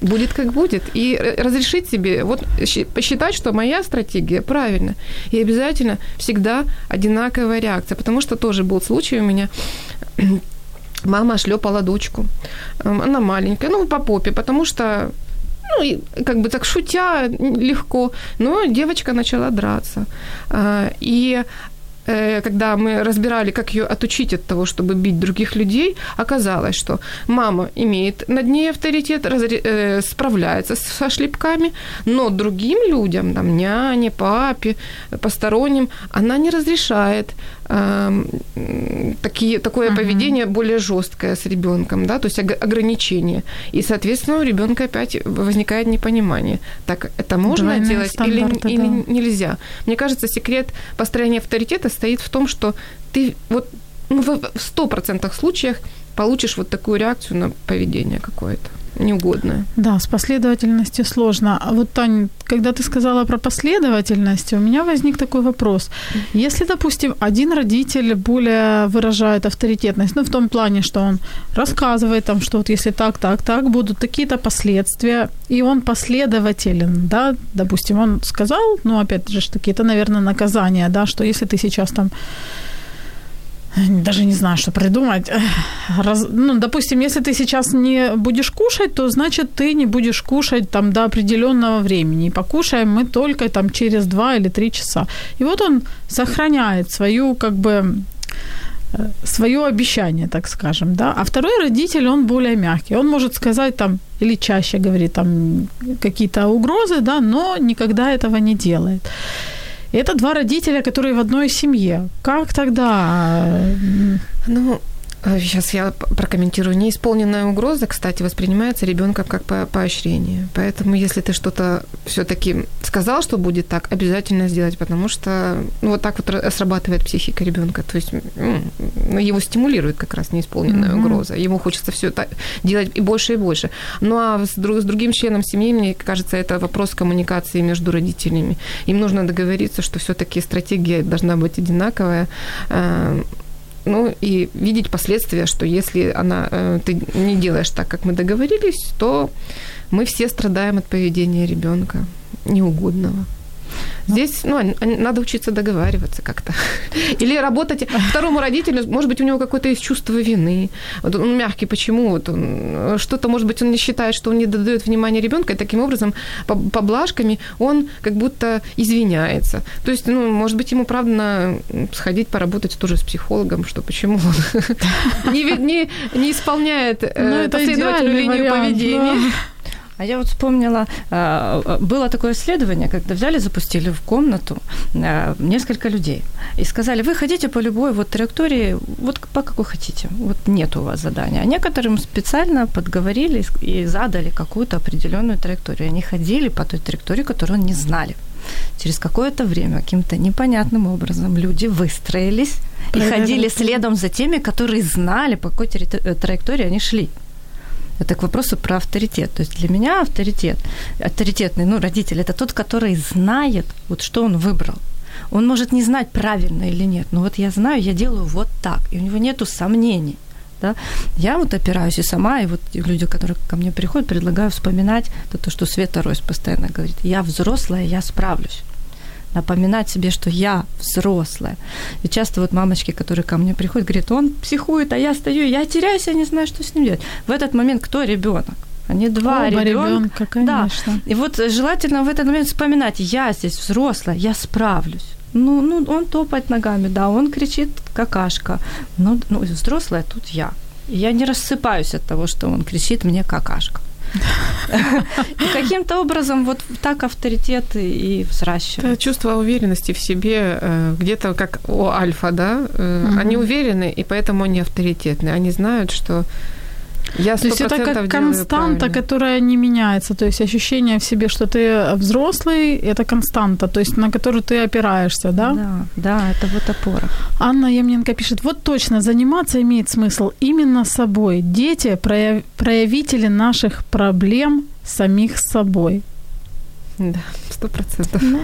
будет как будет. И э, разрешить себе, вот посчитать, что моя стратегия правильна. И обязательно всегда одинаковая реакция. Потому что тоже был случай у меня, мама шлепала дочку. Эм, Она маленькая, ну, по попе, потому что ну, и как бы так шутя легко, но девочка начала драться. А, И э, когда мы разбирали, как ее отучить от того, чтобы бить других людей, оказалось, что мама имеет над ней авторитет, разре- э, справляется со шлепками, но другим людям, там, няне, папе, посторонним, она не разрешает такие, такое поведение более жесткое с ребенком, да, то есть ог- ограничения. И, соответственно, у ребенка опять возникает непонимание. Так это можно Двойные делать или, да. нельзя? Мне кажется, секрет построения авторитета стоит в том, что ты вот ну, в в 100% случаях получишь вот такую реакцию на поведение какое-то неугодное. Да, с последовательностью сложно. А вот, Тань, когда ты сказала про последовательность, у меня возник такой вопрос. Если, допустим, один родитель более выражает авторитетность, ну, в том плане, что он рассказывает там, что вот если так, так, так, будут такие-то последствия, и он последователен, да, допустим, он сказал, ну, опять же, ж таки, это, наверное, наказание, да, что если ты сейчас там даже не знаю, что придумать. Раз, ну, допустим, если ты сейчас не будешь кушать, то значит ты не будешь кушать там до определенного времени. И покушаем мы только там через два или три часа. И вот он сохраняет свою как бы э, свое обещание, так скажем, да. А второй родитель, он более мягкий. Он может сказать там, или чаще говорит там какие-то угрозы, да, но никогда этого не делает. Это два родителя, которые в одной семье. Как тогда? Ну, Сейчас я п- прокомментирую. Неисполненная угроза, кстати, воспринимается ребенком как по- поощрение. Поэтому, если ты что-то все-таки сказал, что будет так, обязательно сделать, потому что ну, вот так вот ра- срабатывает психика ребенка. То есть м, ну, его стимулирует как раз неисполненная Мгм. угроза. Ему хочется все так делать и больше и больше. Ну а с, друг- с другим членом семьи, мне кажется, это вопрос коммуникации между родителями. Им нужно договориться, что все-таки стратегия должна быть одинаковая. Ну и видеть последствия, что если она, э, ты не делаешь так, как мы договорились, то мы все страдаем от поведения ребенка неугодного. Здесь ну, надо учиться договариваться как-то. Или работать второму родителю, может быть, у него какое-то есть чувство вины. Вот он мягкий, почему? Вот он, что-то, может быть, он не считает, что он не додает внимания ребенка, и таким образом по- поблажками он как будто извиняется. То есть, ну, может быть, ему правда сходить поработать тоже с психологом, что почему он не, не, не исполняет э, Ну, последовательную линию поведения. А я вот вспомнила, э, было такое исследование, когда взяли, запустили в комнату э, несколько людей и сказали, вы хотите по любой вот траектории, вот по какой хотите, вот нет у вас задания. А некоторым специально подговорили и задали какую-то определенную траекторию. Они ходили по той траектории, которую они знали. Через какое-то время каким-то непонятным образом люди выстроились и Проверили. ходили следом за теми, которые знали, по какой э, траектории они шли. Это к вопросу про авторитет. То есть для меня авторитет, авторитетный, ну, родитель, это тот, который знает, вот что он выбрал. Он может не знать, правильно или нет, но вот я знаю, я делаю вот так, и у него нету сомнений. Да? Я вот опираюсь и сама, и вот люди, которые ко мне приходят, предлагаю вспоминать то, то что Света Ройс постоянно говорит. Я взрослая, я справлюсь напоминать себе, что я взрослая. И часто вот мамочки, которые ко мне приходят, говорят, он психует, а я стою, я теряюсь, я не знаю, что с ним делать. В этот момент кто ребенок? Они два Оба ребенка. конечно. Да. И вот желательно в этот момент вспоминать, я здесь взрослая, я справлюсь. Ну, ну, он топает ногами, да, он кричит какашка. Ну, ну, взрослая тут я. Я не рассыпаюсь от того, что он кричит мне какашка. Каким-то образом вот так авторитеты и взращивают. Чувство уверенности в себе, э, где-то как у альфа, да, угу. они уверены, и поэтому они авторитетны. Они знают, что я то есть это как константа, правильно. которая не меняется. То есть ощущение в себе, что ты взрослый, это константа, то есть на которую ты опираешься, да? Да, да, это вот опора. Анна Ямненко пишет, вот точно, заниматься имеет смысл именно собой. Дети прояв... проявители наших проблем самих собой. Да, сто процентов. Ну,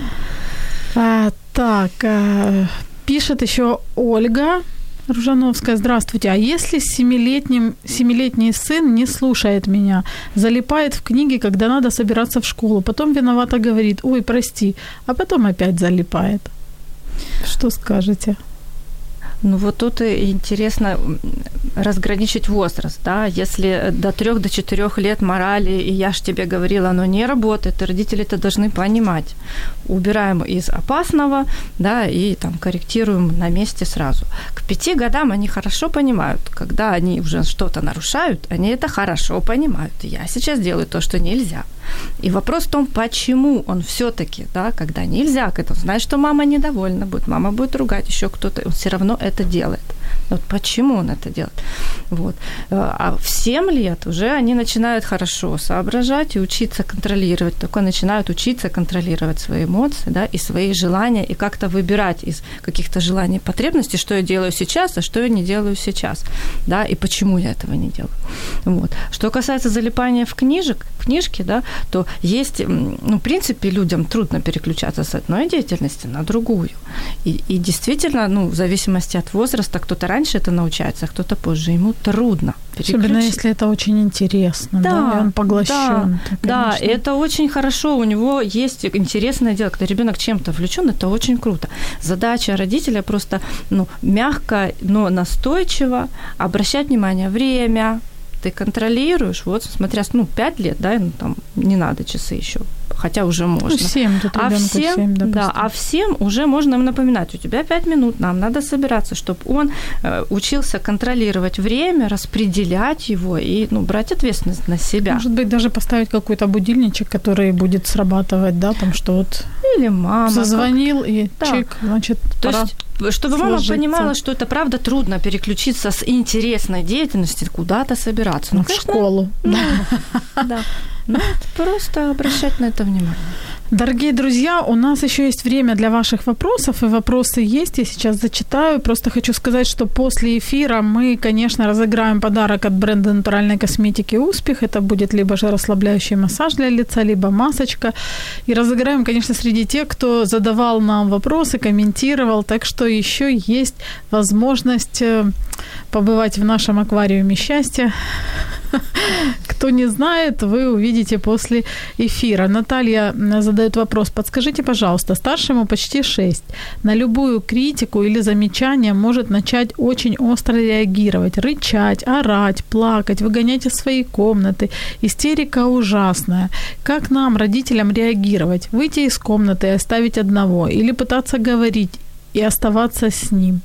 а, так, а, пишет еще Ольга. Ружановская, здравствуйте. А если семилетним, семилетний сын не слушает меня, залипает в книги, когда надо собираться в школу, потом виновато говорит, ой, прости, а потом опять залипает? Что скажете? Ну вот тут интересно разграничить возраст, да, если до трех, до четырех лет морали, и я ж тебе говорила, оно не работает, и родители это должны понимать. Убираем из опасного, да, и там корректируем на месте сразу. К пяти годам они хорошо понимают, когда они уже что-то нарушают, они это хорошо понимают. Я сейчас делаю то, что нельзя. И вопрос в том, почему он все-таки, да, когда нельзя к этому, знает, что мама недовольна будет, мама будет ругать, еще кто-то, он все равно это делает. Вот почему он это делает? Вот. А в 7 лет уже они начинают хорошо соображать и учиться контролировать. Только начинают учиться контролировать свои эмоции да, и свои желания, и как-то выбирать из каких-то желаний потребностей, что я делаю сейчас, а что я не делаю сейчас. Да, и почему я этого не делаю. Вот. Что касается залипания в книжек, книжки, да, то есть, ну, в принципе, людям трудно переключаться с одной деятельности на другую. И, и действительно, ну, в зависимости от возраста, кто-то раньше это научается, а кто-то позже. Ему трудно Особенно если это очень интересно, да, да и он поглощен. Да, да, это очень хорошо. У него есть интересное дело, когда ребенок чем-то влечен, это очень круто. Задача родителя просто ну, мягко, но настойчиво обращать внимание время, ты контролируешь, вот, смотря, ну, 5 лет, да, ну, там не надо часы еще, хотя уже можно. Ну, 7, тут а всем, 7, да, а всем уже можно им напоминать, у тебя 5 минут, нам надо собираться, чтобы он э, учился контролировать время, распределять его и, ну, брать ответственность на себя. Может быть, даже поставить какой-то будильничек, который будет срабатывать, да, там, что вот... Или мама. Зазвонил как... и да. чик, значит, То пора есть чтобы мама понимала, что это правда трудно переключиться с интересной деятельности куда-то собираться. Ну, в школу. Да. Ну, просто обращать на это внимание. Дорогие друзья, у нас еще есть время для ваших вопросов, и вопросы есть, я сейчас зачитаю. Просто хочу сказать, что после эфира мы, конечно, разыграем подарок от бренда натуральной косметики «Успех». Это будет либо же расслабляющий массаж для лица, либо масочка. И разыграем, конечно, среди тех, кто задавал нам вопросы, комментировал. Так что еще есть возможность э, побывать в нашем аквариуме счастья. Кто не знает, вы увидите после эфира. Наталья задает вопрос. Подскажите, пожалуйста, старшему почти 6. На любую критику или замечание может начать очень остро реагировать, рычать, орать, плакать, выгонять из своей комнаты. Истерика ужасная. Как нам, родителям, реагировать? Выйти из комнаты и оставить одного? Или пытаться говорить и оставаться с ним?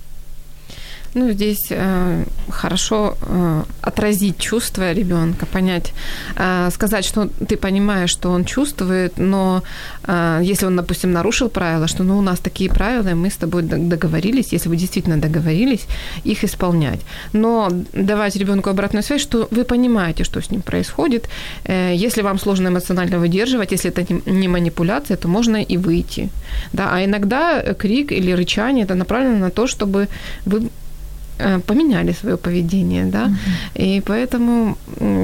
Ну, здесь э, хорошо э, отразить чувства ребенка, понять, э, сказать, что ты понимаешь, что он чувствует, но э, если он, допустим, нарушил правила, что ну у нас такие правила, мы с тобой договорились, если вы действительно договорились, их исполнять. Но давать ребенку обратную связь, что вы понимаете, что с ним происходит. Э, если вам сложно эмоционально выдерживать, если это не манипуляция, то можно и выйти. Да? А иногда крик или рычание это направлено на то, чтобы вы Э, поменяли свое поведение, да, uh-huh. и поэтому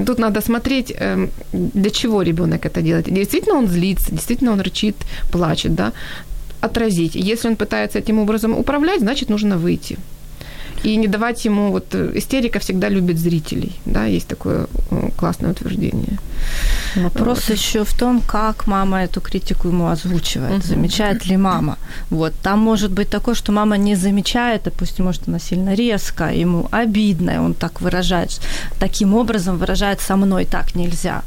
тут надо смотреть, э, для чего ребенок это делает. Действительно он злится, действительно он рычит, плачет, да, отразить. Если он пытается этим образом управлять, значит, нужно выйти и не давать ему, вот э, истерика всегда любит зрителей, да, есть такое э, классное утверждение. Вопрос вот. еще в том, как мама эту критику ему озвучивает, uh-huh. замечает ли мама. Вот, там может быть такое, что мама не замечает, допустим, может, она сильно резко, ему обидно, и он так выражает, таким образом выражает со мной так нельзя.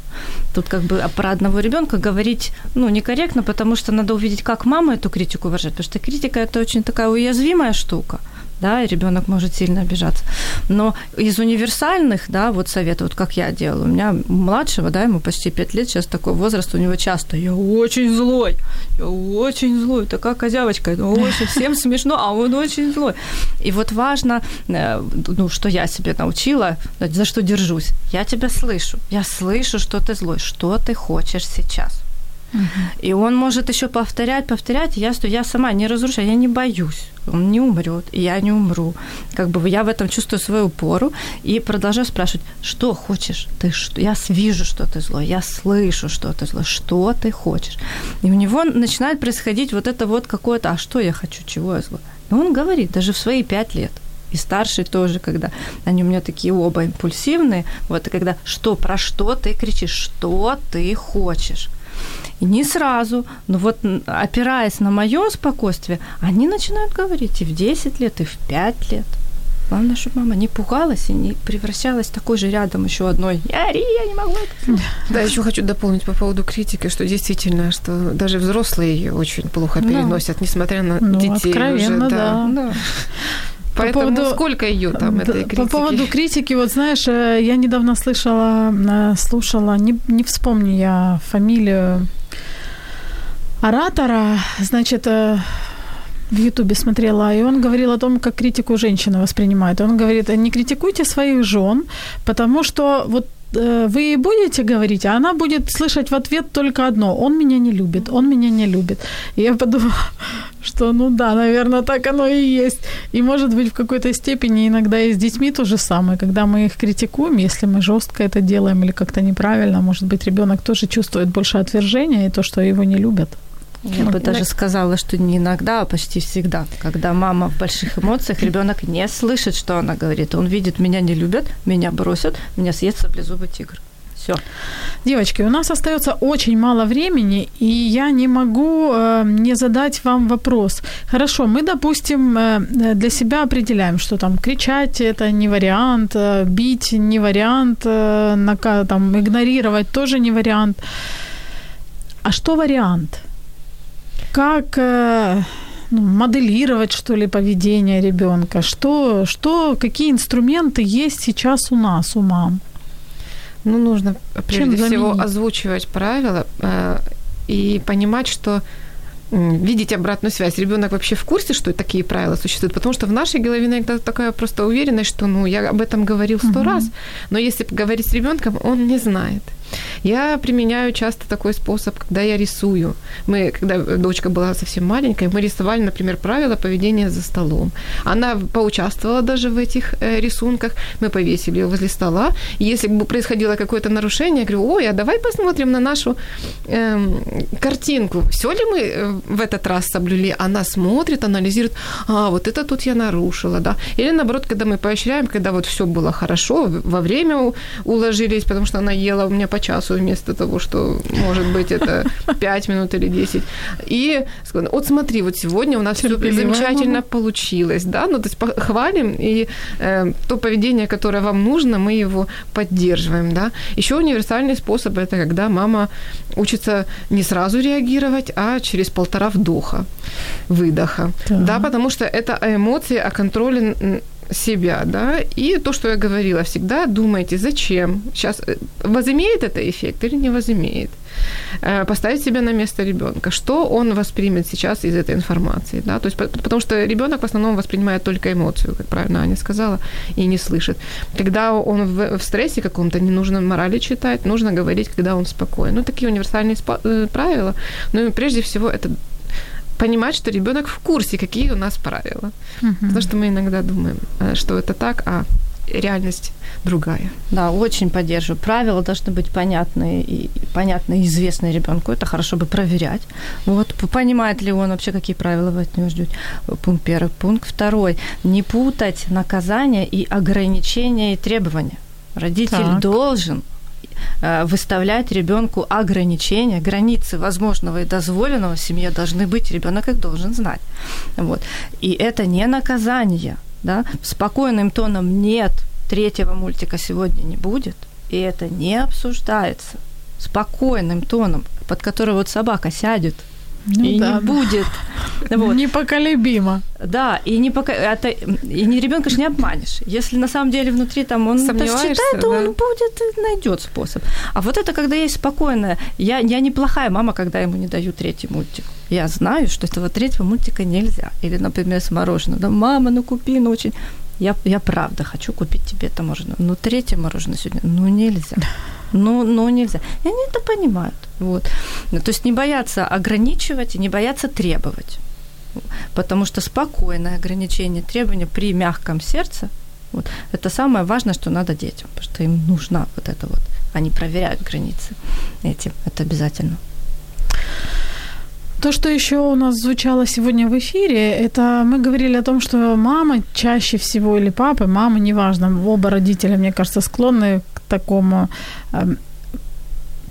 Тут как бы про одного ребенка говорить, ну, некорректно, потому что надо увидеть, как мама эту критику выражает, потому что критика это очень такая уязвимая штука да, и ребенок может сильно обижаться. Но из универсальных, да, вот советов, вот как я делаю, у меня младшего, да, ему почти 5 лет, сейчас такой возраст, у него часто, я очень злой, я очень злой, такая козявочка, ну, очень, всем смешно, а он очень злой. И вот важно, э, ну, что я себе научила, за что держусь, я тебя слышу, я слышу, что ты злой, что ты хочешь сейчас. И он может еще повторять, повторять, я, я сама не разрушаю, я не боюсь. Он не умрет, и я не умру. Как бы я в этом чувствую свою упору и продолжаю спрашивать, что хочешь? Ты что? Я вижу, что ты злой, я слышу, что ты злой, что ты хочешь? И у него начинает происходить вот это вот какое-то, а что я хочу, чего я злой? И он говорит, даже в свои пять лет, и старший тоже, когда они у меня такие оба импульсивные, вот и когда что, про что ты кричишь, что ты хочешь. И не сразу, но вот опираясь на мое спокойствие, они начинают говорить и в 10 лет, и в 5 лет. Главное, чтобы мама не пугалась и не превращалась такой же рядом еще одной. Я Ри, я не могу это Да, еще хочу дополнить по поводу критики, что действительно, что даже взрослые ее очень плохо переносят, да. несмотря на ну, детей. Откровенно, уже, да. да. Поэтому по поводу, сколько ее там, этой критики? По поводу критики, вот знаешь, э, я недавно слышала, э, слушала, не, не вспомню я фамилию оратора, значит, э, в Ютубе смотрела, и он говорил о том, как критику женщина воспринимает. Он говорит, не критикуйте своих жен, потому что вот вы ей будете говорить, а она будет слышать в ответ только одно. Он меня не любит, он меня не любит. И я подумала, что ну да, наверное, так оно и есть. И может быть в какой-то степени иногда и с детьми то же самое. Когда мы их критикуем, если мы жестко это делаем или как-то неправильно, может быть, ребенок тоже чувствует больше отвержения и то, что его не любят. Я бы даже сказала, что не иногда, а почти всегда. Когда мама в больших эмоциях, ребенок не слышит, что она говорит. Он видит, меня не любят, меня бросят, меня съест саблезубый тигр. Все. Девочки, у нас остается очень мало времени, и я не могу э, не задать вам вопрос. Хорошо, мы, допустим, э, для себя определяем, что там кричать это не вариант, э, бить не вариант, э, на, там, игнорировать тоже не вариант. А что вариант? Как э, ну, моделировать, что ли, поведение ребенка? Что, что, какие инструменты есть сейчас у нас, у мам? Ну, нужно прежде Чем всего озвучивать правила э, и понимать, что видеть обратную связь. Ребенок вообще в курсе, что такие правила существуют, потому что в нашей голове иногда такая просто уверенность, что ну я об этом говорил сто угу. раз, но если говорить с ребенком, он не знает. Я применяю часто такой способ, когда я рисую. Мы, когда дочка была совсем маленькая, мы рисовали, например, правила поведения за столом. Она поучаствовала даже в этих э, рисунках. Мы повесили ее возле стола. Если бы происходило какое-то нарушение, я говорю, ой, а давай посмотрим на нашу э, картинку. Все ли мы э, в этот раз соблюли? Она смотрит, анализирует, а, вот это тут я нарушила, да. Или наоборот, когда мы поощряем, когда вот все было хорошо, во время уложились, потому что она ела у меня по часу вместо того, что, может быть, это 5 минут или 10. И вот смотри, вот сегодня у нас все замечательно получилось, да, ну, то есть хвалим, и э, то поведение, которое вам нужно, мы его поддерживаем, да. Еще универсальный способ – это когда мама учится не сразу реагировать, а через полтора вдоха, выдоха, да, да потому что это эмоции, о контроле себя, да, и то, что я говорила, всегда думайте, зачем, сейчас э, возымеет это эффект или не возымеет. Э, поставить себя на место ребенка, что он воспримет сейчас из этой информации, да, то есть потому что ребенок в основном воспринимает только эмоцию, как правильно Аня сказала, и не слышит. Когда он в, в стрессе каком-то, не нужно морали читать, нужно говорить, когда он спокоен. Ну, такие универсальные спа- э, правила, но ну, прежде всего это понимать, что ребенок в курсе, какие у нас правила. Uh-huh. Потому что мы иногда думаем, э, что это так, а реальность другая. Да, очень поддерживаю. Правила должны быть понятные и понятные и известные ребенку. Это хорошо бы проверять. Вот, понимает ли он вообще, какие правила вы от него ждете. Пункт первый. Пункт второй. Не путать наказание и ограничения и требования. Родитель Так. должен выставлять ребенку ограничения, границы возможного и дозволенного в семье должны быть, ребенок их должен знать. Вот. И это не наказание. Да? Спокойным тоном нет, третьего мультика сегодня не будет, и это не обсуждается. Спокойным тоном, под который вот собака сядет Ну и да, не да. будет. Вот. Непоколебимо. Да, и не пока это и не ребенка ж не обманешь. Если на самом деле внутри там он считает, то да? он будет и найдет способ. А вот это когда есть спокойная. Я, я неплохая мама, когда ему не даю третий мультик. Я знаю, что этого третьего мультика нельзя. Или, например, с мороженым. Да, мама, ну купи, ну очень. Я, я правда хочу купить тебе это мороженое. Но третье мороженое сегодня, ну нельзя. Ну, ну нельзя. И они это понимают. Вот. Ну, то есть не бояться ограничивать и не бояться требовать. Потому что спокойное ограничение требования при мягком сердце вот, это самое важное, что надо детям, потому что им нужна вот это вот. Они проверяют границы этим. Это обязательно. То, что еще у нас звучало сегодня в эфире, это мы говорили о том, что мама чаще всего или папа, мама, неважно, оба родителя, мне кажется, склонны к такому эм,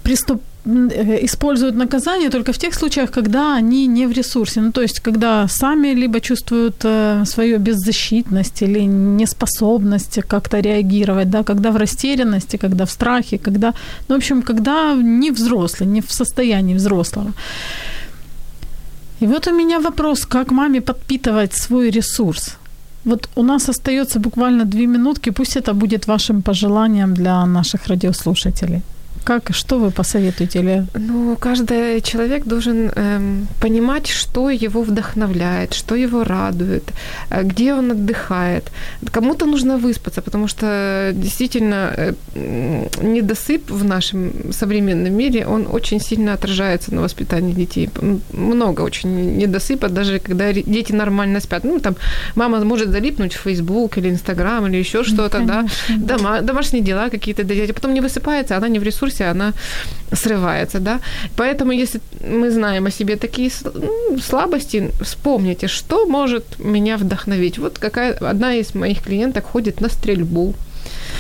приступ э, используют наказание только в тех случаях, когда они не в ресурсе. Ну, то есть, когда сами либо чувствуют э, свою беззащитность или неспособность как-то реагировать, да, когда в растерянности, когда в страхе, когда, ну, в общем, когда не взрослый, не в состоянии взрослого. И вот у меня вопрос, как маме подпитывать свой ресурс? Вот у нас остается буквально две минутки, пусть это будет вашим пожеланием для наших радиослушателей. Как, что вы посоветуете? Или... Ну, каждый человек должен эм, понимать, что его вдохновляет, что его радует, э, где он отдыхает. Кому-то нужно выспаться, потому что действительно э, недосып в нашем современном мире, он очень сильно отражается на воспитании детей. Много очень недосыпа, даже когда дети нормально спят. Ну, там мама может залипнуть в Facebook или Instagram или еще что-то, да, конечно, дома, домашние дела какие-то делать, а потом не высыпается, она не в ресурсе, она срывается, да. Поэтому, если мы знаем о себе такие ну, слабости, вспомните, что может меня вдохновить. Вот какая одна из моих клиенток ходит на стрельбу.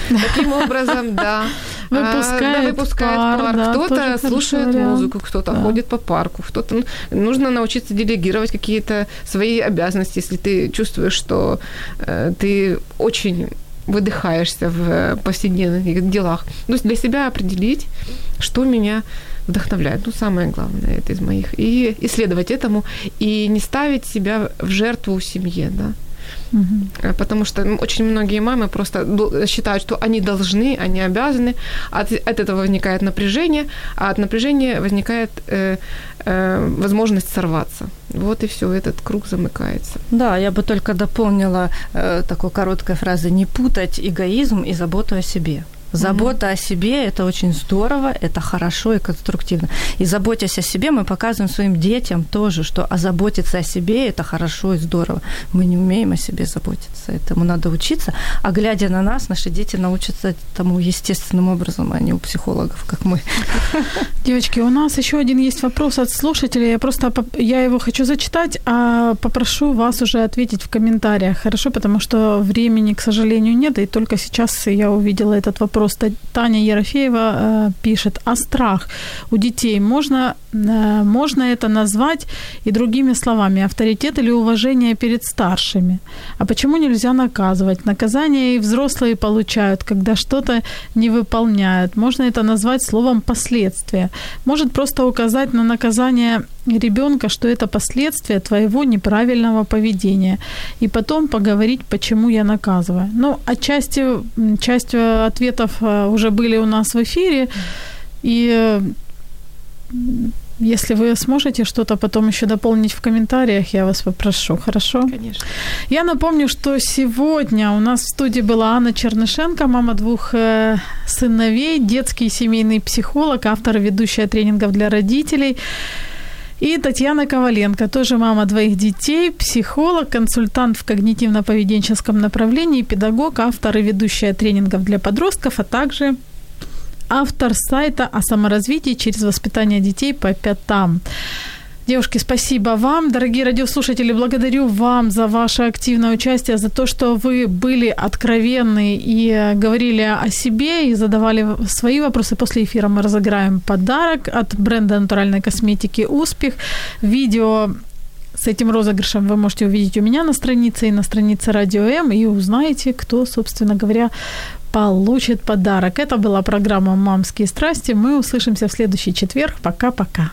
Таким образом, да. А, Выпускает да, выпускает пар, пар. да, Кто-то слушает вариант. музыку, кто-то Да. ходит по парку, кто-то... ну, Нужно научиться делегировать какие-то свои обязанности, если ты чувствуешь, что э, ты очень выдыхаешься в э, повседневных делах. То есть для себя определить, что меня вдохновляет. Ну, самое главное, это из моих. И исследовать этому, и не ставить себя в жертву семье, да. Э, Потому что очень многие мамы просто ду- считают, что они должны, они обязаны. От, от этого возникает напряжение, а от напряжения возникает э, э, возможность сорваться. Вот и все, этот круг замыкается. Да, я бы только дополнила э, такой короткой фразой «не путать эгоизм и заботу о себе». Забота о себе – это очень здорово, это хорошо и конструктивно. И заботясь о себе, мы показываем своим детям тоже, что озаботиться о себе – это хорошо и здорово. Мы не умеем о себе заботиться, этому надо учиться. А глядя на нас, наши дети научатся тому естественным образом, а не у психологов, как мы. Девочки, у нас еще один есть вопрос от слушателей. Я просто я его хочу зачитать, а попрошу вас уже ответить в комментариях, хорошо? Потому что времени, к сожалению, нет, и только сейчас я увидела этот вопрос. Та- Таня Ерофеева э, пишет, а страх у детей можно, э, можно это назвать и другими словами, авторитет или уважение перед старшими? А почему нельзя наказывать? Наказание и взрослые получают, когда что-то не выполняют. Можно это назвать словом последствия. Может просто указать на наказание ребенка, что это последствия твоего неправильного поведения. И потом поговорить, почему я наказываю. Ну, отчасти часть э, ответов э, уже были у нас в эфире. И если вы сможете что-то потом еще дополнить в комментариях, я вас попрошу, хорошо? Конечно. Я напомню, что сегодня у нас в студии была Анна Чернышенко, мама двух э, сыновей, детский и семейный психолог, автор и ведущая тренингов для родителей. И Татьяна Коваленко, тоже мама двоих детей, психолог, консультант в когнитивно-поведенческом направлении, педагог, автор и ведущая тренингов для подростков, а также автор сайта о саморазвитии через воспитание детей по пятам. Девушки, спасибо вам. Дорогие радиослушатели, благодарю вам за ваше активное участие, за то, что вы были откровенны и говорили о себе и задавали свои вопросы. После эфира мы разыграем подарок от бренда натуральной косметики «Успех». Видео с этим розыгрышем вы можете увидеть у меня на странице и на странице Радио М и узнаете, кто, собственно говоря, получит подарок. Это была программа «Мамские страсти». Мы услышимся в следующий четверг. Пока-пока.